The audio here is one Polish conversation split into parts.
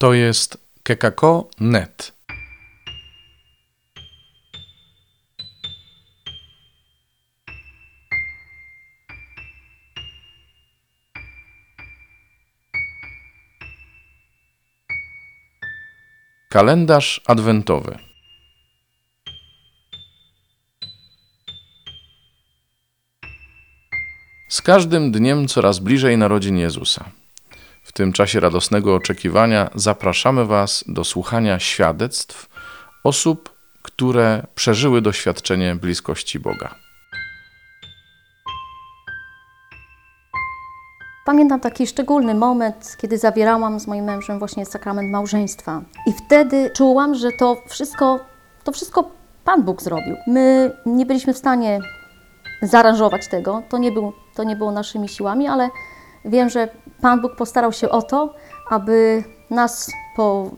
To jest kekako.net. Kalendarz adwentowy. Z każdym dniem coraz bliżej narodzin Jezusa. Tym czasie radosnego oczekiwania zapraszamy Was do słuchania świadectw osób, które przeżyły doświadczenie bliskości Boga. Pamiętam taki szczególny moment, kiedy zawierałam z moim mężem właśnie sakrament małżeństwa. I wtedy czułam, że to wszystko, to wszystko Pan Bóg zrobił. My nie byliśmy w stanie zaaranżować tego, to nie, był, to nie było naszymi siłami, ale wiem, że Pan Bóg postarał się o to, aby nas po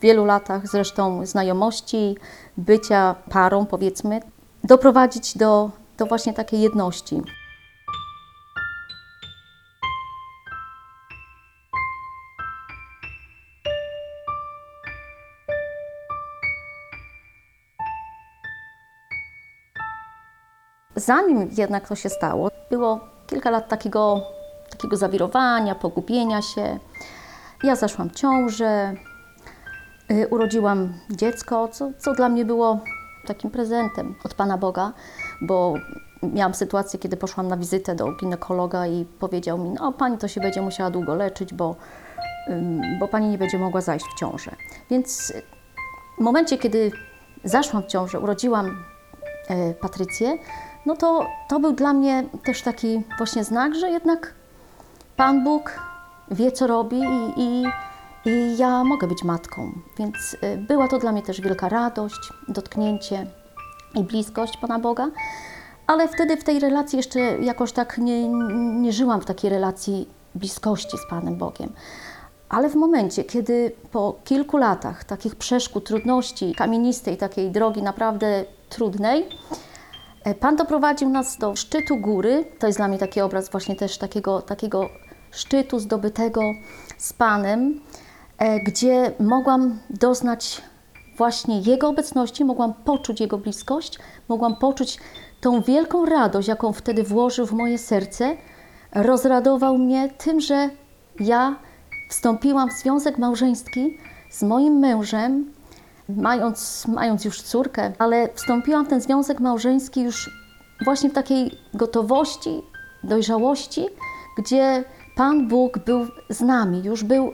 wielu latach zresztą znajomości, bycia parą powiedzmy, doprowadzić do, do właśnie takiej jedności. Zanim jednak to się stało, było kilka lat takiego, takiego zawirowania, pogubienia się. Ja zaszłam w ciążę, y, urodziłam dziecko, co, co dla mnie było takim prezentem od Pana Boga, bo miałam sytuację, kiedy poszłam na wizytę do ginekologa i powiedział mi, no Pani to się będzie musiała długo leczyć, bo, bo Pani nie będzie mogła zajść w ciążę. Więc w momencie, kiedy zaszłam w ciążę, urodziłam e, Patrycję, no to to był dla mnie też taki właśnie znak, że jednak Pan Bóg wie, co robi i, i, i ja mogę być matką. Więc y, była to dla mnie też wielka radość, dotknięcie i bliskość Pana Boga. Ale wtedy w tej relacji jeszcze jakoś tak nie, nie żyłam w takiej relacji bliskości z Panem Bogiem. Ale w momencie, kiedy po kilku latach takich przeszkód, trudności, kamienistej takiej drogi naprawdę trudnej, e, Pan doprowadził nas do szczytu góry. To jest dla mnie taki obraz właśnie też takiego, takiego szczytu zdobytego z Panem, e, gdzie mogłam doznać właśnie Jego obecności, mogłam poczuć Jego bliskość, mogłam poczuć tą wielką radość, jaką wtedy włożył w moje serce. Rozradował mnie tym, że ja wstąpiłam w związek małżeński z moim mężem, mając, mając już córkę, ale wstąpiłam w ten związek małżeński już właśnie w takiej gotowości, dojrzałości, gdzie Pan Bóg był z nami, już był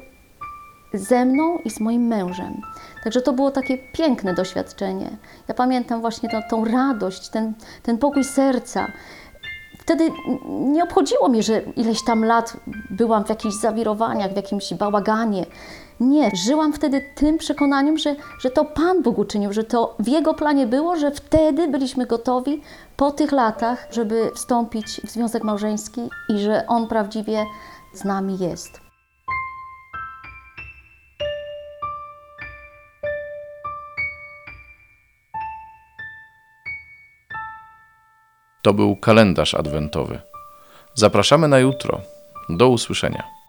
ze mną i z moim mężem. Także to było takie piękne doświadczenie. Ja pamiętam właśnie tą, tą radość, ten, ten pokój serca. Wtedy nie obchodziło mnie, że ileś tam lat byłam w jakichś zawirowaniach, w jakimś bałaganie. Nie, żyłam wtedy tym przekonaniem, że, że to Pan Bóg uczynił, że to w Jego planie było, że wtedy byliśmy gotowi po tych latach, żeby wstąpić w związek małżeński i że On prawdziwie z nami jest. To był kalendarz adwentowy. Zapraszamy na jutro. Do usłyszenia.